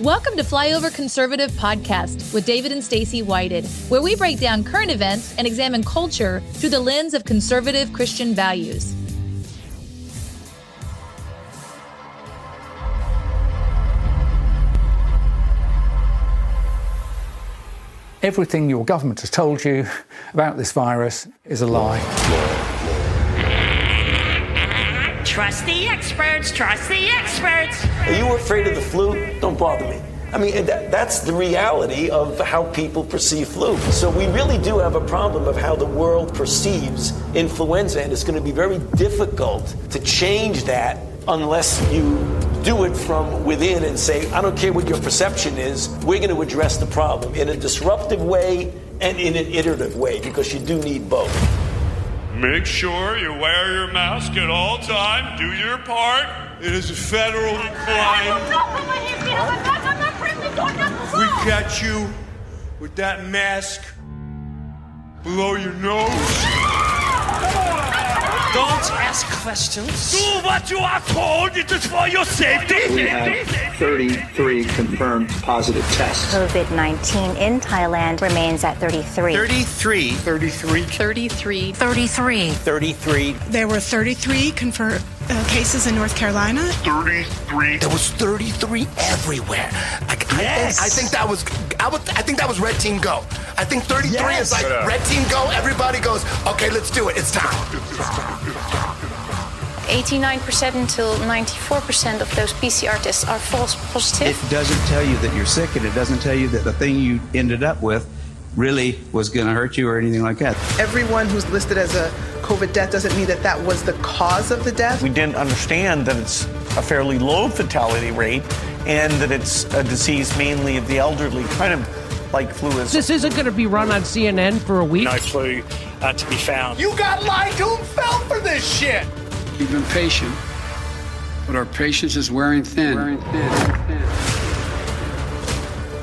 Welcome to Flyover Conservative Podcast with David and Stacy Whited, where we break down current events and examine culture through the lens of conservative Christian values. Everything your government has told you about this virus is a lie. Trust the experts, trust the experts. Are you afraid of the flu? Don't bother me. I mean, that, that's the reality of how people perceive flu. So we really do have a problem of how the world perceives influenza, and it's going to be very difficult to change that unless you do it from within and say, I don't care what your perception is, we're going to address the problem in a disruptive way and in an iterative way because you do need both. Make sure you wear your mask at all times. Do your part. It is a federal crime. We catch you with that mask below your nose. Don't ask questions. Do what you are told. It is for your safety. We have 33 confirmed positive tests. COVID 19 in Thailand remains at 33. 33. 33. 33. 33. 33. There were 33 confirmed uh, cases in North Carolina. 33. There was 33 everywhere. I, I, Yes. think, I think that was I, would, I think that was Red Team Go. I think 33 Yes. is like Shut up. Red Team Go. Everybody goes, okay, let's do it. It's time. 89% until 94% of those PCR tests are false positive. It doesn't tell you that you're sick, and it doesn't tell you that the thing you ended up with really was going to hurt you or anything like that. Everyone who's listed as a COVID death doesn't mean that that was the cause of the death. We didn't understand that it's a fairly low fatality rate and that it's a disease mainly of the elderly, kind of like flu is. This isn't going to be run on CNN for a week. No flu uh, to be found. You got lied to and fell for this shit. We've been patient, but our patience is wearing thin.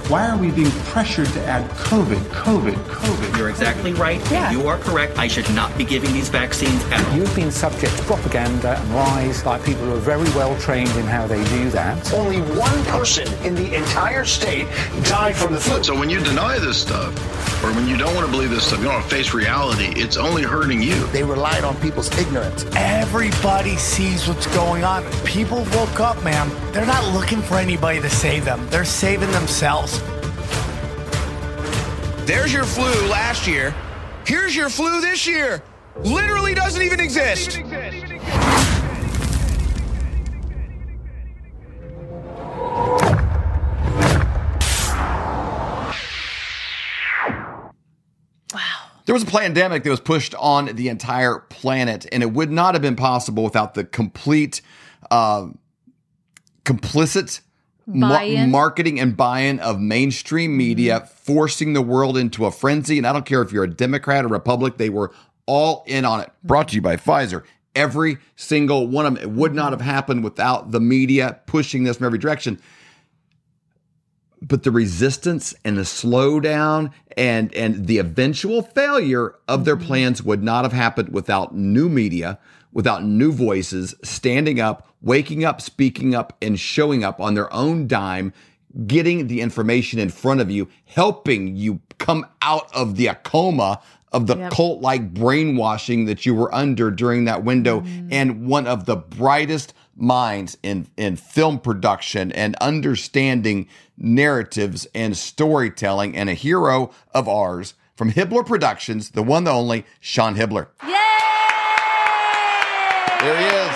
Why are we being pressured to add COVID, COVID, COVID? You're exactly right. Yeah. You are correct. I should not be giving these vaccines at all. You've been subject to propaganda and lies by people who are very well trained in how they do that. Only one person in the entire state died from the flu. So when you deny this stuff, or when you don't want to believe this stuff, you don't want to face reality, it's only hurting you. They relied on people's ignorance. Everybody sees what's going on. People woke up, man. They're not looking for anybody to save them. They're saving themselves. There's your flu last year. Here's your flu this year. Literally doesn't even exist. Wow. There was a pandemic that was pushed on the entire planet, and it would not have been possible without the complete, uh, complicit Buy-in. marketing and buy-in of mainstream media, mm-hmm. forcing the world into a frenzy. And I don't care if you're a Democrat or Republic; they were all in on it. Mm-hmm. Brought to you by Pfizer. Every single one of them. It would not mm-hmm. have happened without the media pushing this from every direction but the resistance and the slowdown and and the eventual failure of their plans would not have happened without new media without new voices standing up waking up speaking up and showing up on their own dime getting the information in front of you helping you come out of the coma of the Yep. cult like brainwashing that you were under during that window mm-hmm. and one of the brightest minds in in film production and understanding narratives and storytelling and a hero of ours from Hibbeler Productions, the one the only Sean Hibbeler. There he is.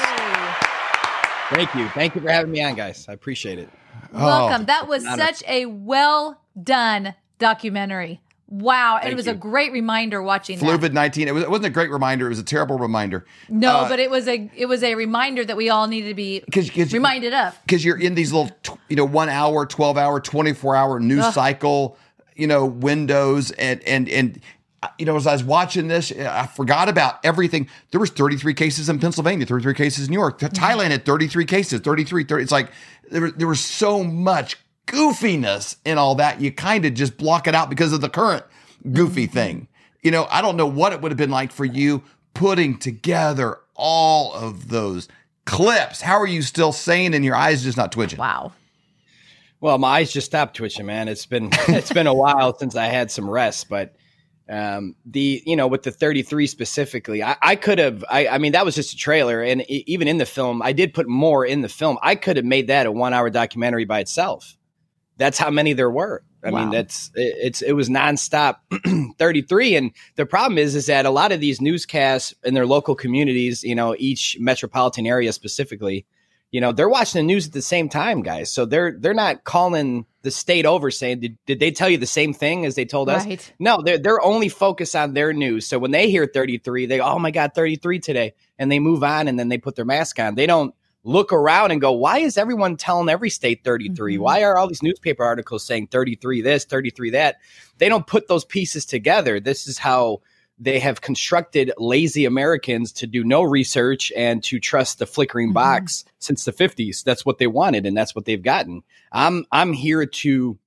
Thank you. Thank you for having me on, guys. I appreciate it. Welcome. that was Honor. such a well done documentary. Wow. and Thank it was you. a great reminder watching. Fluvid 19. It, was, it wasn't a great reminder. It was a terrible reminder. No, Uh, but it was a it was a reminder that we all needed to be 'cause- reminded of. because you're in these little, tw- you know, one hour, 12 hour, 24 hour news Ugh. cycle, you know, windows. And, and, and, you know, as I was watching this, I forgot about everything. There was 33 cases in Pennsylvania, 33 cases in New York. Mm-hmm. Thailand had 33 cases, 33, 30. It's like there, was- there was so much goofiness in all that. You kind of just block it out because of the current goofy mm-hmm. thing. You know, I don't know what it would have been like for you putting together all of those clips. How are you still sane and your eyes just not twitching? Wow. Well, my eyes just stopped twitching, man. It's been it's been a while since I had some rest, but um, the you know with the 33 specifically, I, I could have. I, I mean, that was just a trailer, and even in the film, I did put more in the film. I could have made that a one hour documentary by itself. That's how many there were. I Wow. mean, that's it, it's it was nonstop 33, and the problem is is that a lot of these newscasts in their local communities, you know, each metropolitan area specifically, you know, they're watching the news at the same time, guys. So they're they're not calling the state over saying, did, did they tell you the same thing as they told us? No, they're they're only focused on their news. So when they hear 33, they go, oh my God, 33 today. And they move on and then they put their mask on. They don't look around and go, why is everyone telling every state 33? Mm-hmm. Why are all these newspaper articles saying 33 this, 33 that? They don't put those pieces together. This is how they have constructed lazy Americans to do no research and to trust the flickering box since the 50s. That's what they wanted and that's what they've gotten. I'm I'm here to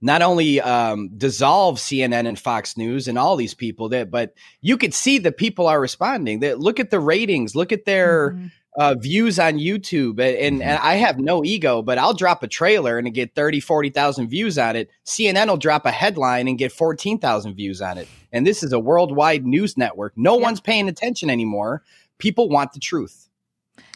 not only um, dissolve CNN and Fox News and all these people that, but you could see the people are responding. That look at the ratings, look at their uh, views on YouTube, and, and, and I have no ego, but I'll drop a trailer and get 30, 40,000 views on it. CNN will drop a headline and get 14,000 views on it. And this is a worldwide news network. No one's paying attention anymore. People want the truth.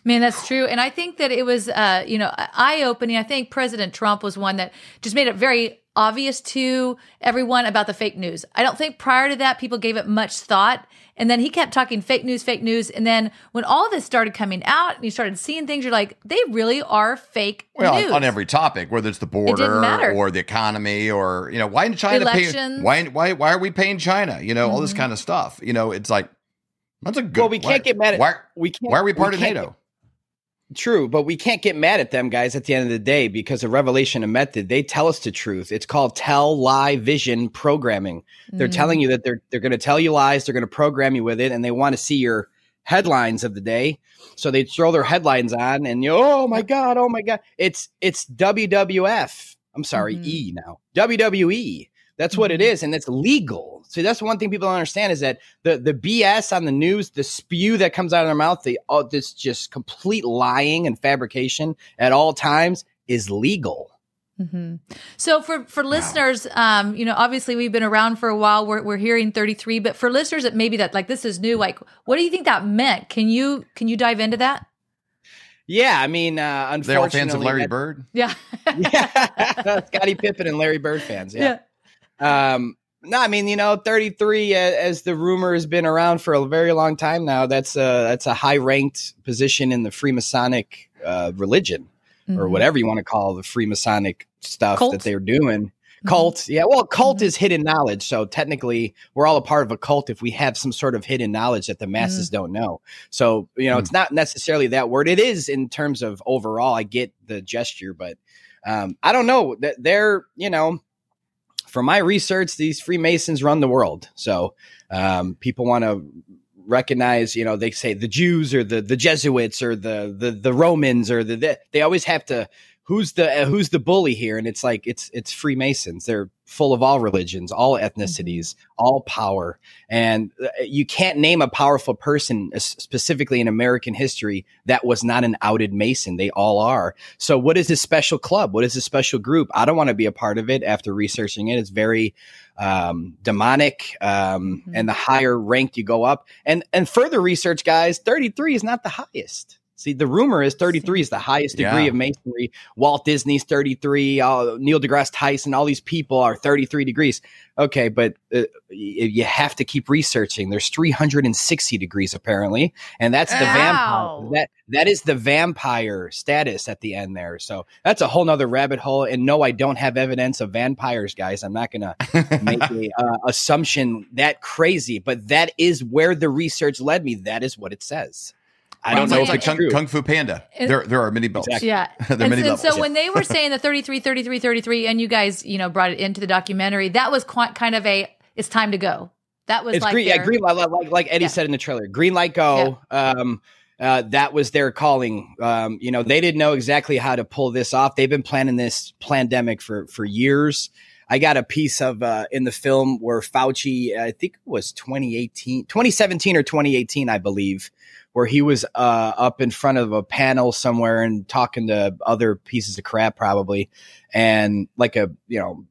Man, that's true. And I think that it was, uh, you know, eye opening. I think President Trump was one that just made it very obvious to everyone about the fake news. I don't think prior to that people gave it much thought. And then he kept talking fake news, fake news. And then when all this started coming out and you started seeing things, you're like, they really are fake Well, news. on, on every topic, whether it's the border matter. or the economy or you know, why did China pay? Why why why are we paying China? You know, all this Mhm. kind of stuff. You know, it's like that's a good. Well, we can't why- get mad at why, we can't. why are we part of NATO? get- True, but we can't get mad at them guys at the end of the day because of revelation of method. They tell us the truth. It's called tell lie vision programming. They're Mhm. telling you that they're they're going to tell you lies. They're going to program you with it, and they want to see your headlines of the day. So they throw their headlines on, and you oh my god, oh my god, it's it's WWF. I'm sorry, E now WWE. That's what it is, and it's legal. So that's one thing people don't understand is that the the BS on the news, the spew that comes out of their mouth, the oh, this just complete lying and fabrication at all times is legal. hmm So for for listeners, um, you know, obviously we've been around for a while. We're we're hearing 33, but for listeners that maybe that like this is new, like what do you think that meant? Can you can you dive into that? Yeah, I mean, uh, unfortunately, They're all fans of Larry that- Bird. Yeah. Scottie Pippen and Larry Bird fans. Yeah. Um, no, I mean, you know, 33 uh, as the rumor has been around for a very long time now. That's a that's a high ranked position in the Freemasonic uh, religion or Mhm. whatever you want to call the Freemasonic stuff Cult? that they're doing. Cult, yeah. Well, cult is hidden knowledge, so technically, we're all a part of a cult if we have some sort of hidden knowledge that the masses don't know. So, you know, it's not necessarily that word. It is in terms of overall. I get the gesture, but um, I don't know that they're, you know, from my research, these Freemasons run the world. So um, people want to recognize, you know, they say the Jews or the the Jesuits or the the the Romans or the, the they always have to who's the uh, who's the bully here, and it's like it's it's Freemasons. They're full of all religions, all ethnicities, all power, and uh, you can't name a powerful person uh, specifically in American history that was not an outed Mason. They all are. So, what is this special club? What is this special group? I don't want to be a part of it. After researching it, it's very um, demonic, um, and the higher ranked you go up, and and further research, guys, thirty three is not the highest. See, the rumor is 33 is the highest degree Yeah. of masonry. Walt Disney's 33. Uh, Neil deGrasse Tyson, all these people are 33 degrees. Okay, but uh, you have to keep researching. There's 360 degrees apparently, and that's the Ow. vampire. That that is the vampire status at the end there. So that's a whole nother rabbit hole. And no, I don't have evidence of vampires, guys. I'm not gonna make a uh, assumption that crazy, but that is where the research led me. That is what it says. I don't know it's if like it's Kung. Kung Fu Panda. And- there, there are many belts. Yeah. there are and, many and levels. so when they were saying the 33, 33, 33, and you guys, you know, brought it into the documentary, that was quite kind of a, it's time to go. That was it's like, green, yeah, green light, like, like, like Eddie Yeah. said in the trailer, green light go. Um, uh, that was their calling. Um, you know, they didn't know exactly how to pull this off. They've been planning this pandemic for for years. I got a piece of uh, in the film where Fauci, I think it was 2018, 2017 or 2018, I believe, where he was uh, up in front of a panel somewhere and talking to other pieces of crap, probably, and like a you know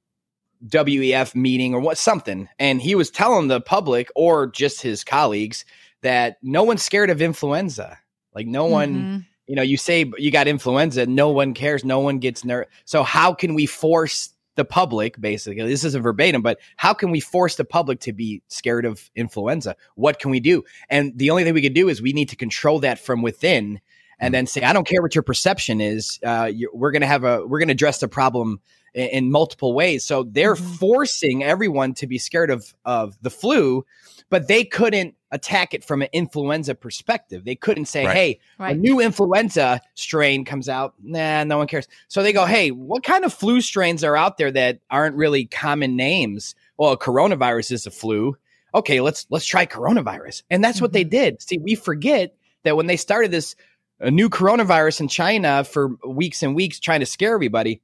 WEF meeting or what something, and he was telling the public or just his colleagues that no one's scared of influenza. Like no one, Mm-hmm. you know, you say you got influenza, no one cares, no one gets nervous. So how can we force the public, basically, this isn't verbatim, but how can we force the public to be scared of influenza? What can we do? And the only thing we can do is we need to control that from within and then say, I don't care what your perception is. Uh, you we're going to have a, we're going to address the problem in, in multiple ways. So they're forcing everyone to be scared of, of the flu, but they couldn't attack it from an influenza perspective. They couldn't say, Right. hey, Right. a new influenza strain comes out. Nah, no one cares. So they go, hey, what kind of flu strains are out there that aren't really common names? Well, coronavirus is a flu. Okay, let's let's try coronavirus. And that's what they mm-hmm. did. See, we forget that when they started this a new coronavirus in China for weeks and weeks trying to scare everybody,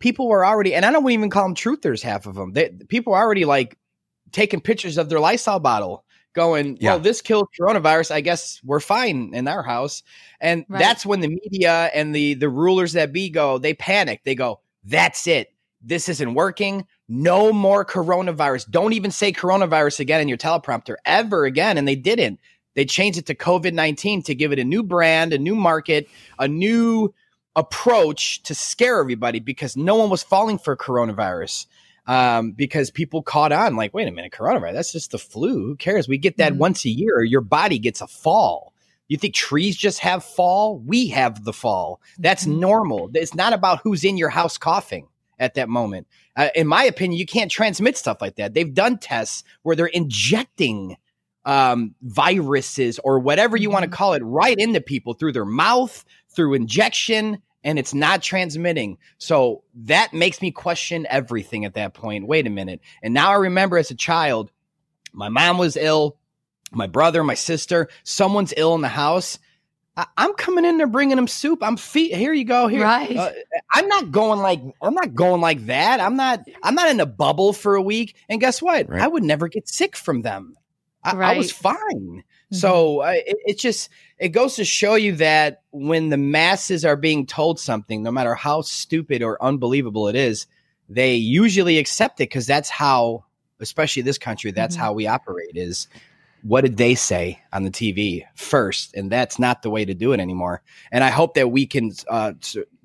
people were already, and I don't even call them truthers, half of them. They, people are already like taking pictures of their Lysol bottle, going, Yeah. well, this killed coronavirus. I guess we're fine in our house. And Right. that's when the media and the the rulers that be go, they panic. They go, that's it. This isn't working. No more coronavirus. Don't even say coronavirus again in your teleprompter ever again. And they didn't. They changed it to COVID 19 to give it a new brand, a new market, a new approach to scare everybody because no one was falling for coronavirus. Um, because people caught on, like, wait a minute, coronavirus, that's just the flu. Who cares? We get that once a year. Your body gets a fall. You think trees just have fall? We have the fall. That's normal. It's not about who's in your house coughing at that moment. Uh, in my opinion, you can't transmit stuff like that. They've done tests where they're injecting um, viruses or whatever you want to call it right into people through their mouth, through injection, and it's not transmitting. So that makes me question everything at that point. Wait a minute. And now I remember as a child, my mom was ill, my brother, my sister, someone's ill in the house. I- I'm coming in there bringing them soup. I'm feet. Here you go. Here, Right. Uh, I'm not going like I'm not going like that. I'm not. I'm not in a bubble for a week. And guess what? Right. I would never get sick from them. I, I was fine. So uh, it, it just it goes to show you that when the masses are being told something, no matter how stupid or unbelievable it is, they usually accept it because that's how, especially this country, that's Mhm. how we operate. Is what did they say on the TV first? And that's not the way to do it anymore. And I hope that we can uh,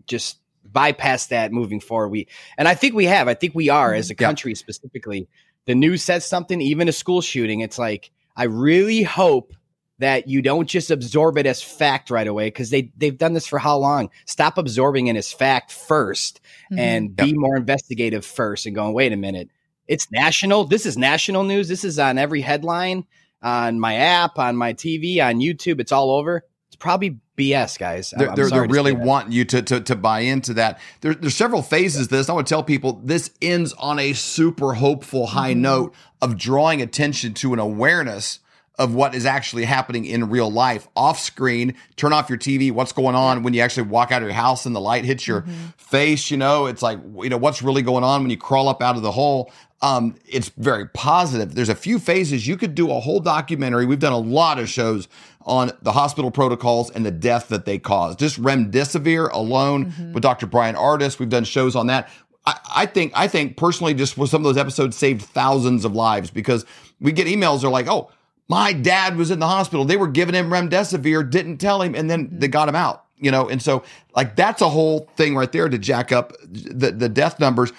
just bypass that moving forward. We and I think we have. I think we are as a Yeah. country specifically. The news says something, even a school shooting. It's like I really hope that you don't just absorb it as fact right away because they they've done this for how long? Stop absorbing it as fact 1st and be more investigative first and going, wait a minute, it's national. This is national news. This is on every headline, on my app, on my TV, on YouTube. It's all over. It's probably BS, guys. I'm- They're, I'm they're, they're really say wanting you to, to, to buy into that. There, there's several phases to this. I want to tell people this ends on a super hopeful high Mm-hmm. note of drawing attention to an awareness of what is actually happening in real life off screen. Turn off your TV. What's going on when you actually walk out of your house and the light hits your face? You know, it's like, you know, what's really going on when you crawl up out of the hole? Um, it's very positive. There's a few phases. You could do a whole documentary. We've done a lot of shows on the hospital protocols and the death that they cause. Just remdesivir alone with Dr. Bryan Ardis. We've done shows on that. I, I think, I think personally, just with some of those episodes saved thousands of lives because we get emails. They're like, oh, my dad was in the hospital. They were giving him remdesivir, didn't tell him, and then they got him out. You know, and so like that's a whole thing right there to jack up the the death numbers.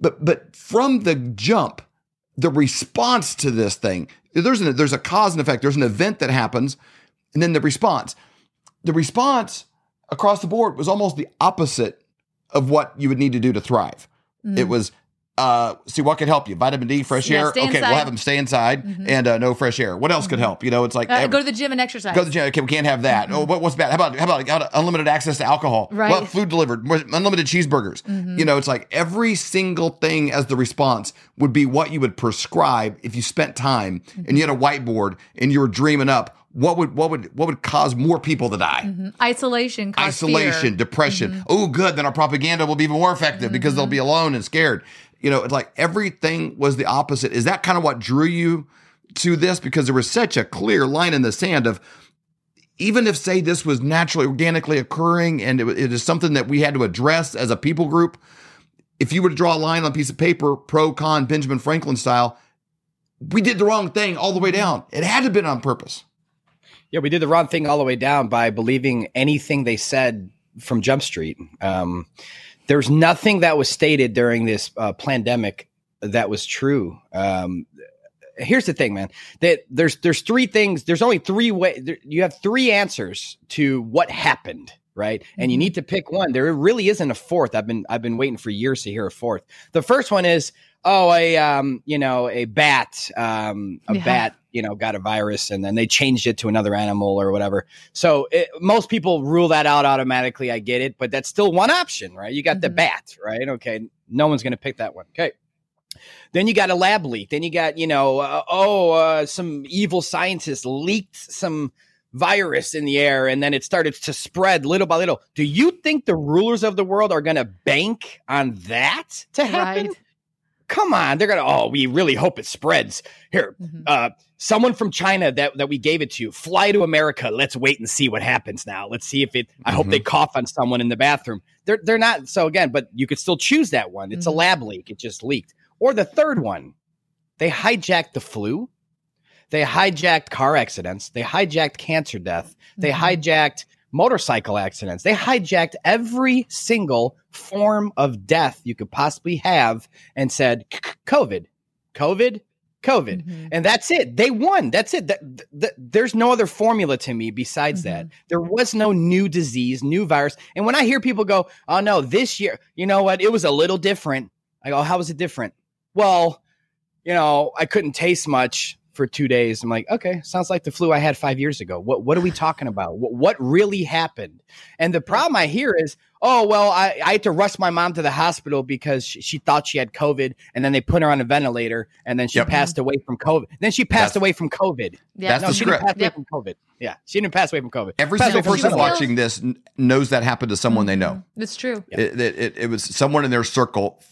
But but from the jump, the response to this thing, there's an there's a cause and effect. There's an event that happens, and then the response. The response across the board was almost the opposite of what you would need to do to thrive. Mm. It was uh see what could help you vitamin d fresh Yeah, air okay we'll have them stay inside Mhm. and uh, no fresh air what else could help you know it's like Uh, go to the gym and exercise. Go to the gym. Okay, we can't have that. Oh, what, what's bad? How about how about, how about unlimited access to alcohol? Right. What food delivered? Unlimited cheeseburgers. Mhm. You know, it's like every single thing as the response would be what you would prescribe if you spent time and you had a whiteboard and you were dreaming up what would what would what would cause more people to die. Mhm. Isolation. Isolation, fear. Mm-hmm. depression. Oh, good. Then our propaganda will be even more effective because they'll be alone and scared. You know, it's like everything was the opposite. Is that kind of what drew you to this? Because there was such a clear line in the sand of even if say this was naturally organically occurring and it, it is something that we had to address as a people group if you were to draw a line on a piece of paper pro con benjamin franklin style we did the wrong thing all the way down it had to have been on purpose Yeah, we did the wrong thing all the way down by believing anything they said from Jump Street. Um, there's nothing that was stated during this uh, pandemic that was true. Um, here's the thing, man. That there's there's three things. There's only three way. There, you have three answers to what happened, right? And you need to pick one. There really isn't a fourth. I've been I've been waiting for years to hear a fourth. The first one is oh a um you know a bat um a Yeah. bat you know got a virus and then they changed it to another animal or whatever. So it, most people rule that out automatically. I get it, but that's still one option, right? You got the bat, right? Okay, no one's going to pick that one. Okay. Then you got a lab leak. Then you got, you know, uh, oh, uh, some evil scientist leaked some virus in the air and then it started to spread little by little. Do you think the rulers of the world are going to bank on that to happen? Right. Come on, they're gonna. Oh, we really hope it spreads. Here, mm-hmm. uh, someone from China that that we gave it to, fly to America. Let's wait and see what happens. Now, let's see if it. I hope they mm-hmm. cough on someone in the bathroom. They're they're not. So again, but you could still choose that one. It's a mm-hmm. lab leak. It just leaked. Or the third one, they hijacked the flu. They hijacked car accidents. They hijacked cancer death. They mm-hmm. hijacked motorcycle accidents. They hijacked every single form of death you could possibly have and said, "C- c- COVID, COVID, COVID. Mm-hmm. And that's it. They won. That's it. That, there's no other formula to me besides that. Mm-hmm. There was no new disease, new virus. And when I hear people go, oh no, this year, you know what? It was a little different. I go, how was it different? Well, you know, I couldn't taste much for two days. I'm like, okay, sounds like the flu I had five years ago. What what are we talking about? What, what really happened? And the problem I hear is, oh well, I, I had to rush my mom to the hospital because she, she thought she had COVID, and then they put her on a ventilator, and then she Yep. passed away from COVID. Then she passed That's- away from COVID. Yeah. That's no, the she didn't script. pass away Yep. from COVID. Yeah, she didn't pass away from COVID. every single person COVID. watching this knows that happened to someone they know mm-hmm. It's true. it, it, it, it was someone in their circle f-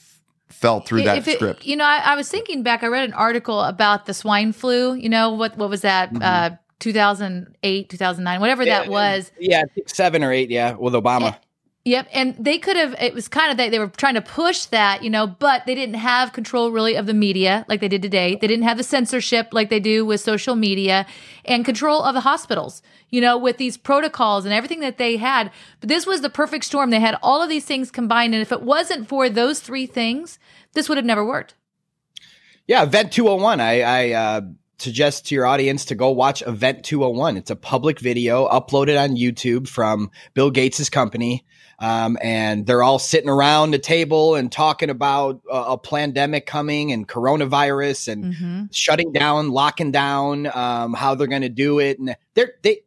fell through that If it- script You know, I, I was thinking back. I read an article about the swine flu. You know what? What was that? Uh, 2008, 2009, whatever that was. Yeah, seven or eight. Yeah, with Obama. Yep, and they could have. It was kind of they, they were trying to push that, you know, but they didn't have control really of the media like they did today. They didn't have the censorship like they do with social media, and control of the hospitals, you know, with these protocols and everything that they had. But this was the perfect storm. They had all of these things combined, and if it wasn't for those three things, this would have never worked. Yeah, Event 201. I, I uh, suggest to your audience to go watch Event 201. It's a public video uploaded on YouTube from Bill Gates' company. Um, and they're all sitting around the table and talking about a, a pandemic coming and coronavirus and shutting down, locking down, um, how they're going to do it. And they're, they,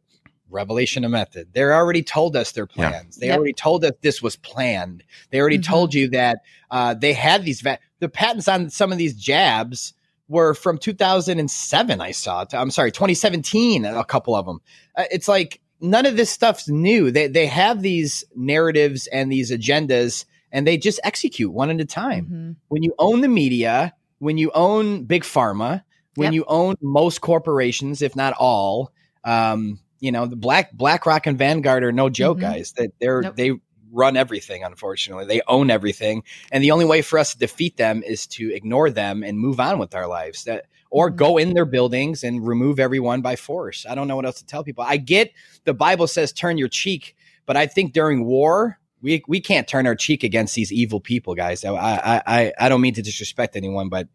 revelation of method. They already told us their Yeah. plans. They Yep. already told us this was planned. They already told you that uh, they had these va- the patents on some of these jabs were from 2007. I saw. I'm sorry, 2017. A couple of them. Uh, it's like none of this stuff's new. They they have these narratives and these agendas, and they just execute one at a time. When you own the media, when you own big pharma, when Yep. you own most corporations, if not all, um, you know the Black BlackRock and Vanguard are no joke, Mhm. guys. That they're Nope. they run everything. Unfortunately, they own everything, and the only way for us to defeat them is to ignore them and move on with our lives. That or go in their buildings and remove everyone by force. I don't know what else to tell people. I get the Bible says turn your cheek, but I think during war. We, we can't turn our cheek against these evil people, guys. I I I, I don't mean to disrespect anyone, but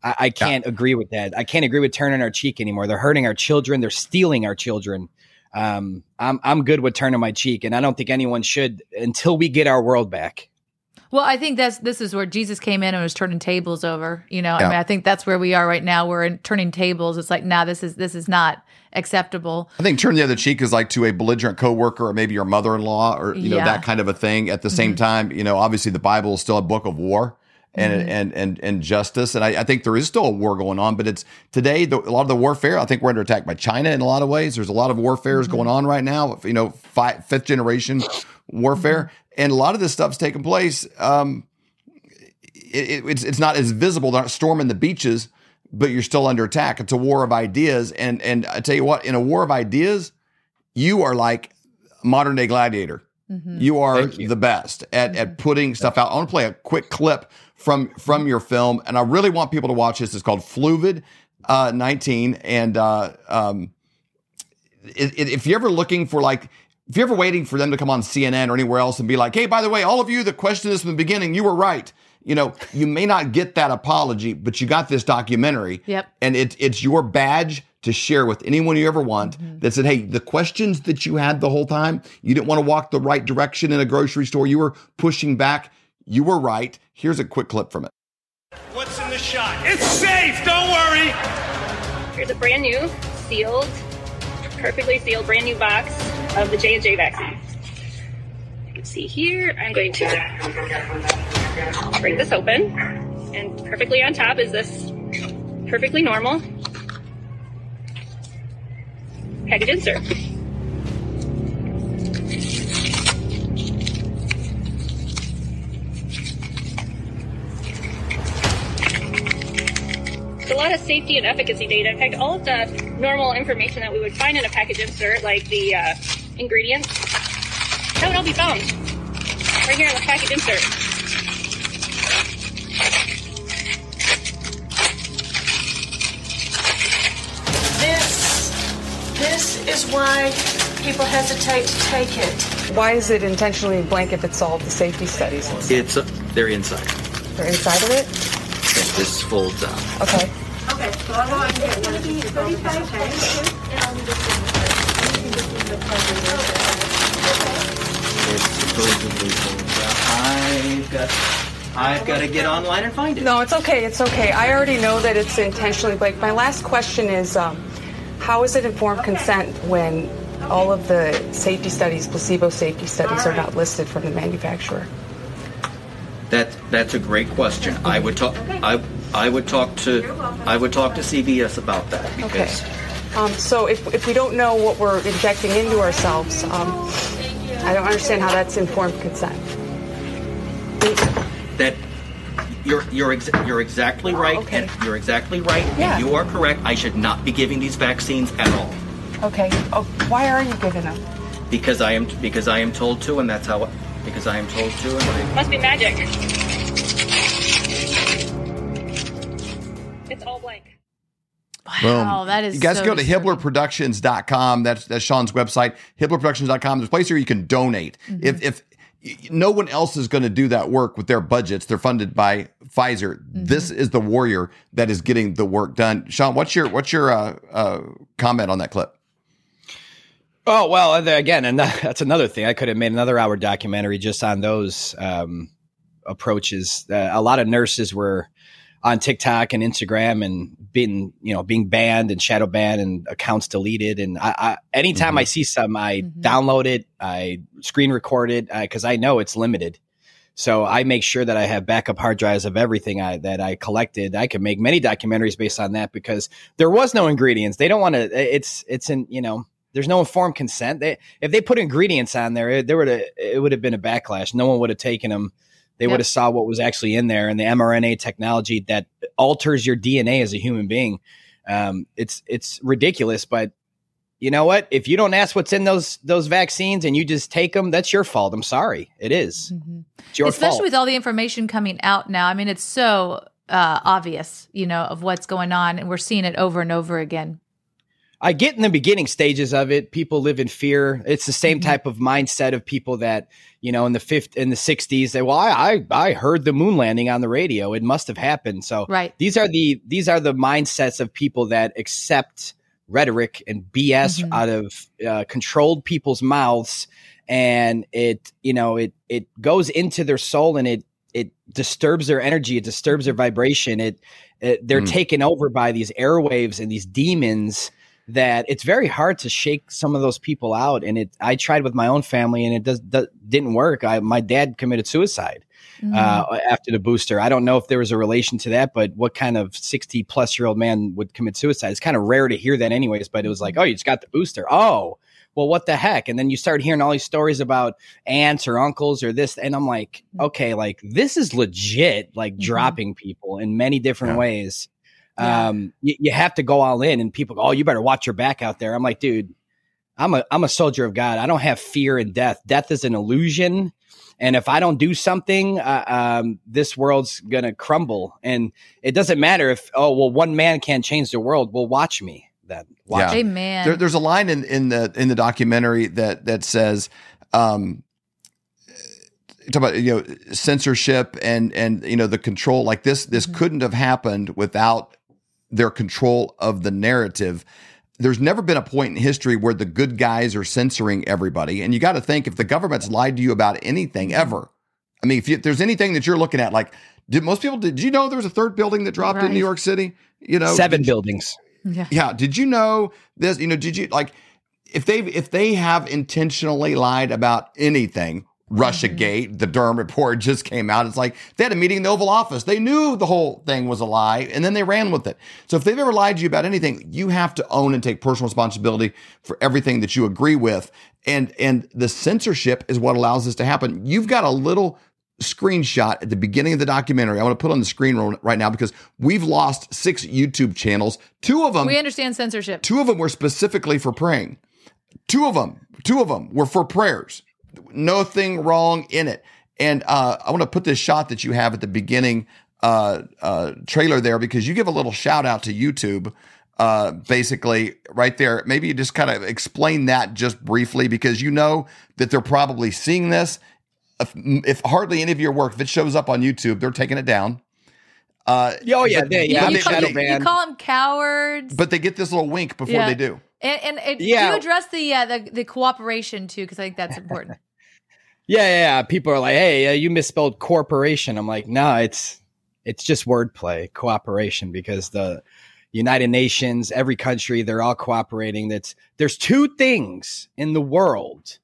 I, I can't agree with that. I can't agree with turning our cheek anymore. They're hurting our children. They're stealing our children. Um, I'm I'm good with turning my cheek, and I don't think anyone should until we get our world back. Well, I think that's this is where Jesus came in and was turning tables over. You know, I mean, I think that's where we are right now. We're in turning tables. It's like, nah, this is this is not acceptable. I think turn the other cheek is like to a belligerent coworker or maybe your mother-in-law or you know Yeah. that kind of a thing. At the same time, you know, obviously the Bible is still a book of war and Mhm. and and and justice, and I, I think there is still a war going on. But it's today the, a lot of the warfare. I think we're under attack by China in a lot of ways. There's a lot of warfare is going on right now. You know, fi fifth generation warfare, and a lot of this stuff's taking place. Um, it, it- it's it's not as visible. They're not storming the beaches, but you're still under attack. It's a war of ideas, and and I tell you what, in a war of ideas, you are like modern day gladiator. Mhm. You are the best at, at putting stuff out. I want to play a quick clip from from your film, and I really want people to watch this. It's called Fluvid uh, 19, and uh, um, i- i- if you're ever looking for like, if you're ever waiting for them to come on CNN or anywhere else and be like, hey, by the way, all of you that questioned this from the beginning, you were right. You know, you may not get that apology, but you got this documentary. Yep. And it, it's your badge to share with anyone you ever want mm-hmm. that said, hey, the questions that you had the whole time, you didn't want to walk the right direction in a grocery store, you were pushing back, you were right. Here's a quick clip from it. What's in the shot? It's safe. Don't worry. Here's a brand new, sealed, perfectly sealed, brand new box of the J and J vaccine. You can see here. I'm going to break this open, and perfectly on top is this perfectly normal package insert. Lot of safety and efficacy data. In fact, all of the normal information that we would find in a package insert, like the uh, ingredients, that would all be found right here in the package insert. This, this is why people hesitate to take it. Why is it intentionally blank if it's all the safety studies? It's uh, they're inside. They're inside of it? And this folds up. Okay. Okay, I'll go and get one of these 35 tags, and I'll leave It supposedly folds out. I've got I've got to get online and find it. No, it's okay. It's okay. I already know that it's intentionally blank. My last question is um, how is it informed consent when all of the safety studies, placebo safety studies, are not listed from the manufacturer? That that's a great question. I would talk I I would talk to I would talk to CVS about that because Um, so if, if we don't know what we're injecting into ourselves, um, I don't understand how that's informed consent. that you're you're ex- you're exactly right and you're exactly right Yeah. and you are correct. I should not be giving these vaccines at all Okay. Oh, why are you giving them? because I am because I am told to and that's how because I am told to and I, Must be magic. Wow, that is You guys so go to disturbing. HibbelerProductions.com. That's that's Sean's website. HibbelerProductions.com. There's a place where you can donate. Mhm. If if no one else is going to do that work with their budgets, they're funded by Pfizer. Mm-hmm. This is the warrior that is getting the work done. Sean, what's your what's your uh, uh, comment on that clip? Oh well, again, and that's another thing. I could have made another hour documentary just on those um, approaches. Uh, a lot of nurses were on TikTok and Instagram and being, you know, being banned and shadow banned and accounts deleted. And I, I anytime I mm-hmm. see some, I mm-hmm. download it, I screen record it because I know it's limited. So I make sure that I have backup hard drives of everything I, that I collected. I can make many documentaries based on that because there was no ingredients. They don't want to. It's it's in you know. There's no informed consent. They if they put ingredients on there, it, there would it would have been a backlash. No one would have taken them. They Yep. would have saw what was actually in there and the mRNA technology that alters your DNA as a human being. Um, it's it's ridiculous, but you know what? If you don't ask what's in those those vaccines and you just take them, that's your fault. I'm sorry. It is. It's your especially fault. with all the information coming out now. I mean, it's so uh, obvious, you know, of what's going on, and we're seeing it over and over again. I get in the beginning stages of it. People live in fear. It's the same type of mindset of people that you know in the fifth in the sixties. They well, I, I I heard the moon landing on the radio. It must have happened. So Right. these are the these are the mindsets of people that accept rhetoric and BS Mhm. out of uh, controlled people's mouths, and it you know it it goes into their soul and it it disturbs their energy. It disturbs their vibration. It, it they're Mm. taken over by these airwaves and these demons that it's very hard to shake some of those people out. And it, I tried with my own family and it does, does didn't work. I, my dad committed suicide mm. uh, after the booster. I don't know if there was a relation to that, but what kind of 60 plus year old man would commit suicide? It's kind of rare to hear that anyways, but it was like, oh, you just got the booster. Oh, well, what the heck? And then you start hearing all these stories about aunts or uncles or this. And I'm like, mm. okay, like this is legit, like mm-hmm. dropping people in many different ways. Um, you, you have to go all in and people go, oh, you better watch your back out there. I'm like, dude, I'm a I'm a soldier of God. I don't have fear in death. Death is an illusion, and if I don't do something, uh, um, this world's gonna crumble. And it doesn't matter if oh well, one man can't change the world. Well, watch me then. Watch me. Amen. There, there's a line in, in the in the documentary that that says, um, talk about you know censorship and and you know the control. Like this, this couldn't have happened without their control of the narrative. There's never been a point in history where the good guys are censoring everybody, and you got to think if the government's lied to you about anything mm-hmm. ever. I mean, if, you, if there's anything that you're looking at, like did most people did you know there was a third building that dropped in New York City? You know, Seven buildings. Yeah. yeah. Did you know this? You know, did you like if they if they have intentionally lied about anything? Russia mm-hmm. Gate, the Durham report just came out. It's like they had a meeting in the Oval Office. They knew the whole thing was a lie and then they ran with it. So if they've ever lied to you about anything, you have to own and take personal responsibility for everything that you agree with. And and the censorship is what allows this to happen. You've got a little screenshot at the beginning of the documentary. I want to put on the screen right now because we've lost six YouTube channels. Two of them we understand censorship. Two of them were specifically for praying. Two of them, two of them were for prayers. Nothing wrong in it. And uh, I want to put this shot that you have at the beginning uh, uh, trailer there because you give a little shout out to YouTube. Uh, basically, right there. Maybe you just kind of explain that just briefly because you know that they're probably seeing this. If, if hardly any of your work, if it shows up on YouTube, they're taking it down. Uh, Oh, yeah, but- they- You, yeah, you call, you- you call them cowards. but they get this little wink before Yeah. they do. and and it, Yeah. you address the, uh, the the cooperation too, because I think that's important. Yeah, yeah, yeah. People are like, "Hey, uh, you misspelled corporation." I'm like, "No, it's it's just wordplay, cooperation." Because the United Nations, every country, they're all cooperating. That's there's two things in the world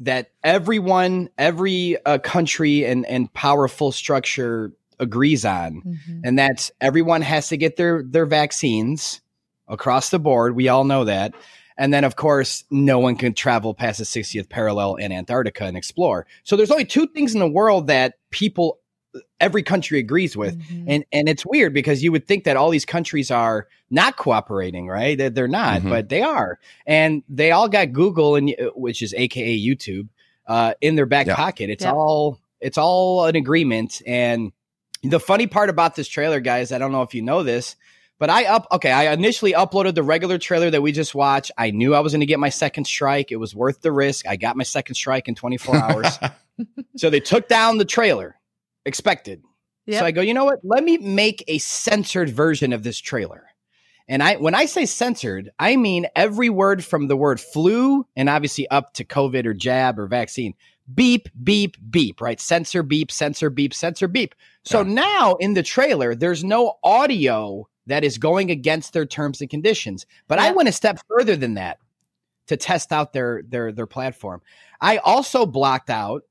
that everyone, every uh, country and and powerful structure agrees on, Mm-hmm. and that's everyone has to get their their vaccines across the board. We all know that. And then, of course, no one can travel past the 60th parallel in Antarctica and explore. So there's only two things in the world that people, every country agrees with. And and it's weird because you would think that all these countries are not cooperating, right? That they're not, Mhm. but they are. And they all got Google, and which is AKA YouTube, uh, in their back Yeah. pocket. It's Yeah. all it's all an agreement. And the funny part about this trailer, guys, I don't know if you know this, but I up okay. I initially uploaded the regular trailer that we just watched. I knew I was going to get my second strike. It was worth the risk. I got my second strike in 24 hours. so they took down the trailer, expected. Yep. So I go, you know what? Let me make a censored version of this trailer. And I when I say censored, I mean every word from the word flu and obviously up to COVID or jab or vaccine. Beep, beep, beep, right? Censor beep, censor beep, censor beep. So now in the trailer, there's no audio that is going against their terms and conditions. But I went a step further than that to test out their their their platform. I also blocked out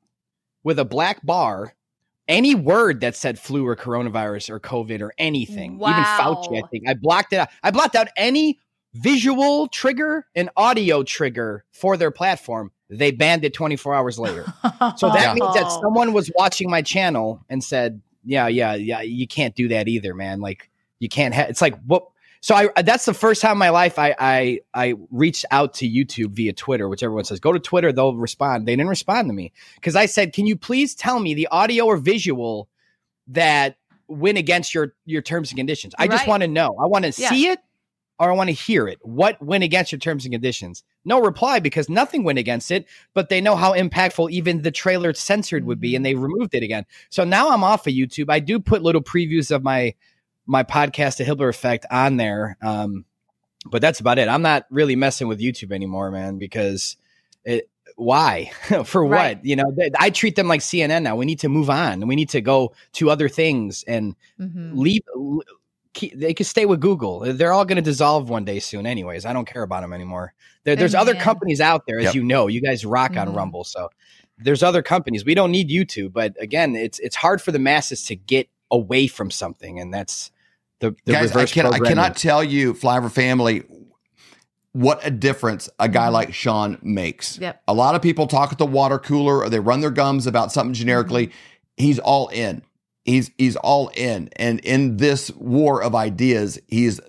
with a black bar any word that said flu or coronavirus or COVID or anything. Wow. Even Fauci, I think. I blocked it out. I blocked out any visual trigger and audio trigger for their platform. They banned it 24 hours later. So that Yeah. means that oh. someone was watching my channel and said, "Yeah, yeah, yeah, you can't do that either, man. Like you can't have." It's like what? So I that's the first time in my life I I I reached out to YouTube via Twitter, which everyone says go to Twitter, they'll respond. They didn't respond to me because I said, "Can you please tell me the audio or visual that went against your your terms and conditions? I just want to know. I want to Yeah. see it." Or I want to hear it. What went against your terms and conditions? No reply because nothing went against it but they know how impactful even the trailer censored would be and they removed it again so now i'm off of youtube i do put little previews of my my podcast the Hibbeler effect on there um but that's about it i'm not really messing with youtube anymore man because it why for Right. what you know th- i treat them like cnn now we need to move on we need to go to other things and Mhm. leave keep, they could stay with google they're all going to dissolve one day soon anyways i don't care about them anymore there, there's other companies out there as Yep. you know you guys rock on Mhm. rumble so there's other companies we don't need youtube but again it's it's hard for the masses to get away from something and that's the, the Guys, I, reverse can, I cannot tell you, Flyover family, what a difference a guy like Sean makes. Yep. A lot of people talk at the water cooler or they run their gums about something generically. He's all in. He's he's all in. And in this war of ideas, he's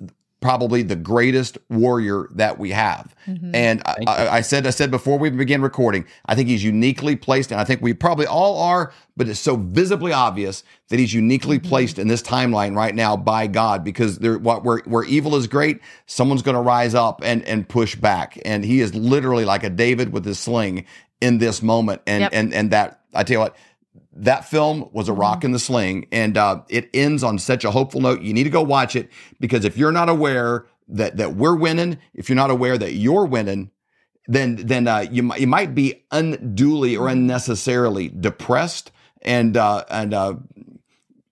probably the greatest warrior that we have. Mm-hmm. And I, I, I said, I said before we began recording, I think he's uniquely placed, and I think we probably all are, but it's so visibly obvious that he's uniquely mm-hmm. placed in this timeline right now by God because there, what where where evil is great, someone's going to rise up and and push back, and he is literally like a David with his sling in this moment, and Yep. and and that I tell you what. That film was a rock in the sling, and uh, it ends on such a hopeful note. You need to go watch it because if you're not aware that that we're winning, if you're not aware that you're winning, then then uh, you might you might be unduly or unnecessarily depressed and uh, and uh,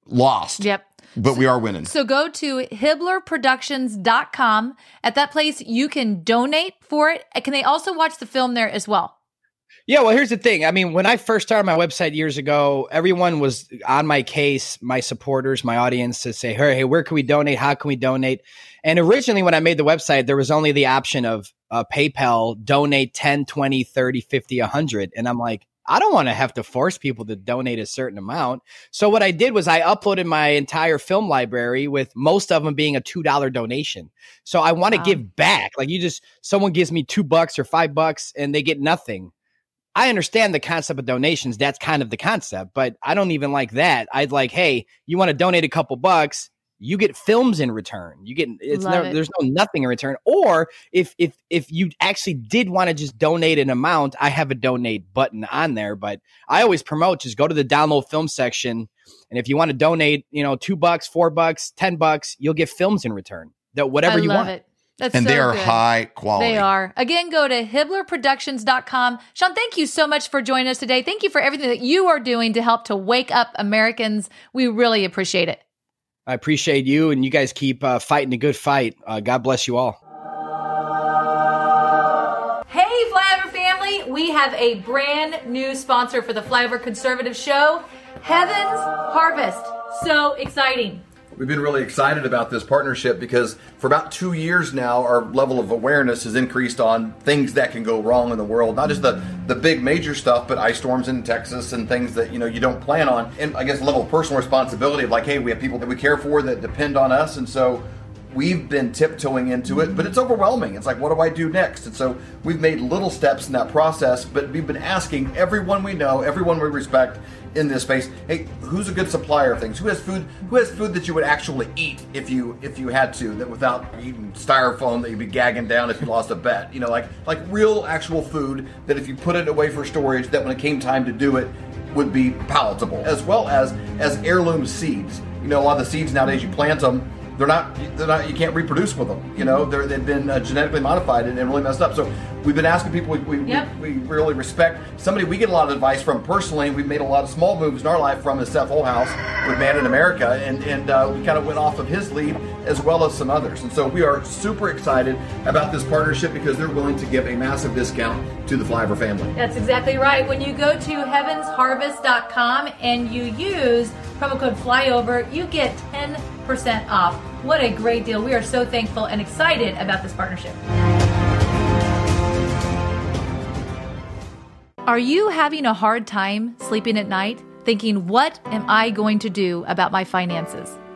lost. Yep. But we are winning. So go to HibbelerProductions.com. At that place, you can donate for it. Can they also watch the film there as well? Yeah, well, here's the thing. I mean, when I first started my website years ago, everyone was on my case, my supporters, my audience to say, hey, hey, where can we donate? How can we donate? And originally, when I made the website, there was only the option of uh, PayPal, donate 10, 20, 30, 50, 100. And I'm like, I don't want to have to force people to donate a certain amount. So what I did was I uploaded my entire film library with most of them being a $2 donation. So I want to Wow. give back. Like you just, someone gives me two bucks or five bucks and they get nothing. I understand the concept of donations. That's kind of the concept, but I don't even like that. I'd like, hey, you want to donate a couple bucks? You get films in return. You get it's never, it. there's no nothing in return. Or if if if you actually did want to just donate an amount, I have a donate button on there. But I always promote just go to the download film section, and if you want to donate, you know, two bucks, four bucks, ten bucks, you'll get films in return. That whatever you want. it. That's and so they are good. high quality. They are. Again, go to HibbelerProductions.com. Sean, thank you so much for joining us today. Thank you for everything that you are doing to help to wake up Americans. We really appreciate it. I appreciate you, and you guys keep uh, fighting a good fight. Uh, God bless you all. Hey, Flyover family, we have a brand new sponsor for the Flyover Conservative Show, Heaven's Harvest. So exciting. We've been really excited about this partnership because for about two years now, our level of awareness has increased on things that can go wrong in the world. Not just the, the big major stuff, but ice storms in Texas and things that you know you don't plan on. And I guess level of personal responsibility of like, hey, we have people that we care for that depend on us, and so we've been tiptoeing into it, but it's overwhelming. It's like, what do I do next? And so we've made little steps in that process, but we've been asking everyone we know, everyone we respect in this space, hey, who's a good supplier of things? Who has food? Who has food that you would actually eat if you if you had to, that without eating styrofoam that you'd be gagging down if you lost a bet? You know, like like real actual food that if you put it away for storage, that when it came time to do it, would be palatable, as well as as heirloom seeds. You know, a lot of the seeds nowadays you plant them they're not they're not you can't reproduce with them you know? They're, they've been uh, genetically modified and, and really messed up. So we've been asking people we, we, Yep. we, we really respect somebody. We get a lot of advice from personally we've made a lot of small moves in our life from is Seth Holehouse with Man in America and and uh, we kind of went off of his lead as well as some others and so we are super excited about this partnership because they're willing to give a massive discount to the Flyover family That's exactly right. When you go to heavensharvest.com and you use promo code FLYOVER, you get 10% off. What a great deal. We are so thankful and excited about this partnership. Are you having a hard time sleeping at night, thinking, what am I going to do about my finances?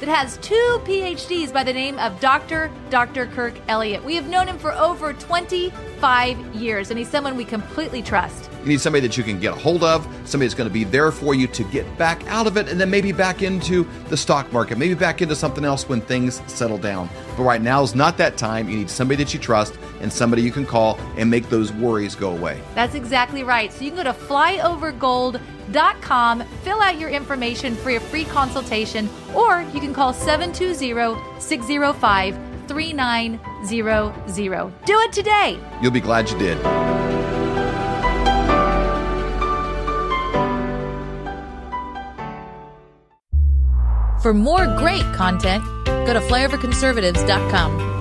that has two PhDs by the name of Dr. Dr. Kirk Elliott. We have known him for over 25 years, and he's someone we completely trust. You need somebody that you can get a hold of, somebody that's going to be there for you to get back out of it, and then maybe back into the stock market, maybe back into something else when things settle down. But right now is not that time. You need somebody that you trust and somebody you can call and make those worries go away. That's exactly right. So you can go to flyovergold.com, fill out your information for a free consultation, or you can call 720 605 3900. Do it today. You'll be glad you did. For more great content, go to flyoverconservatives.com.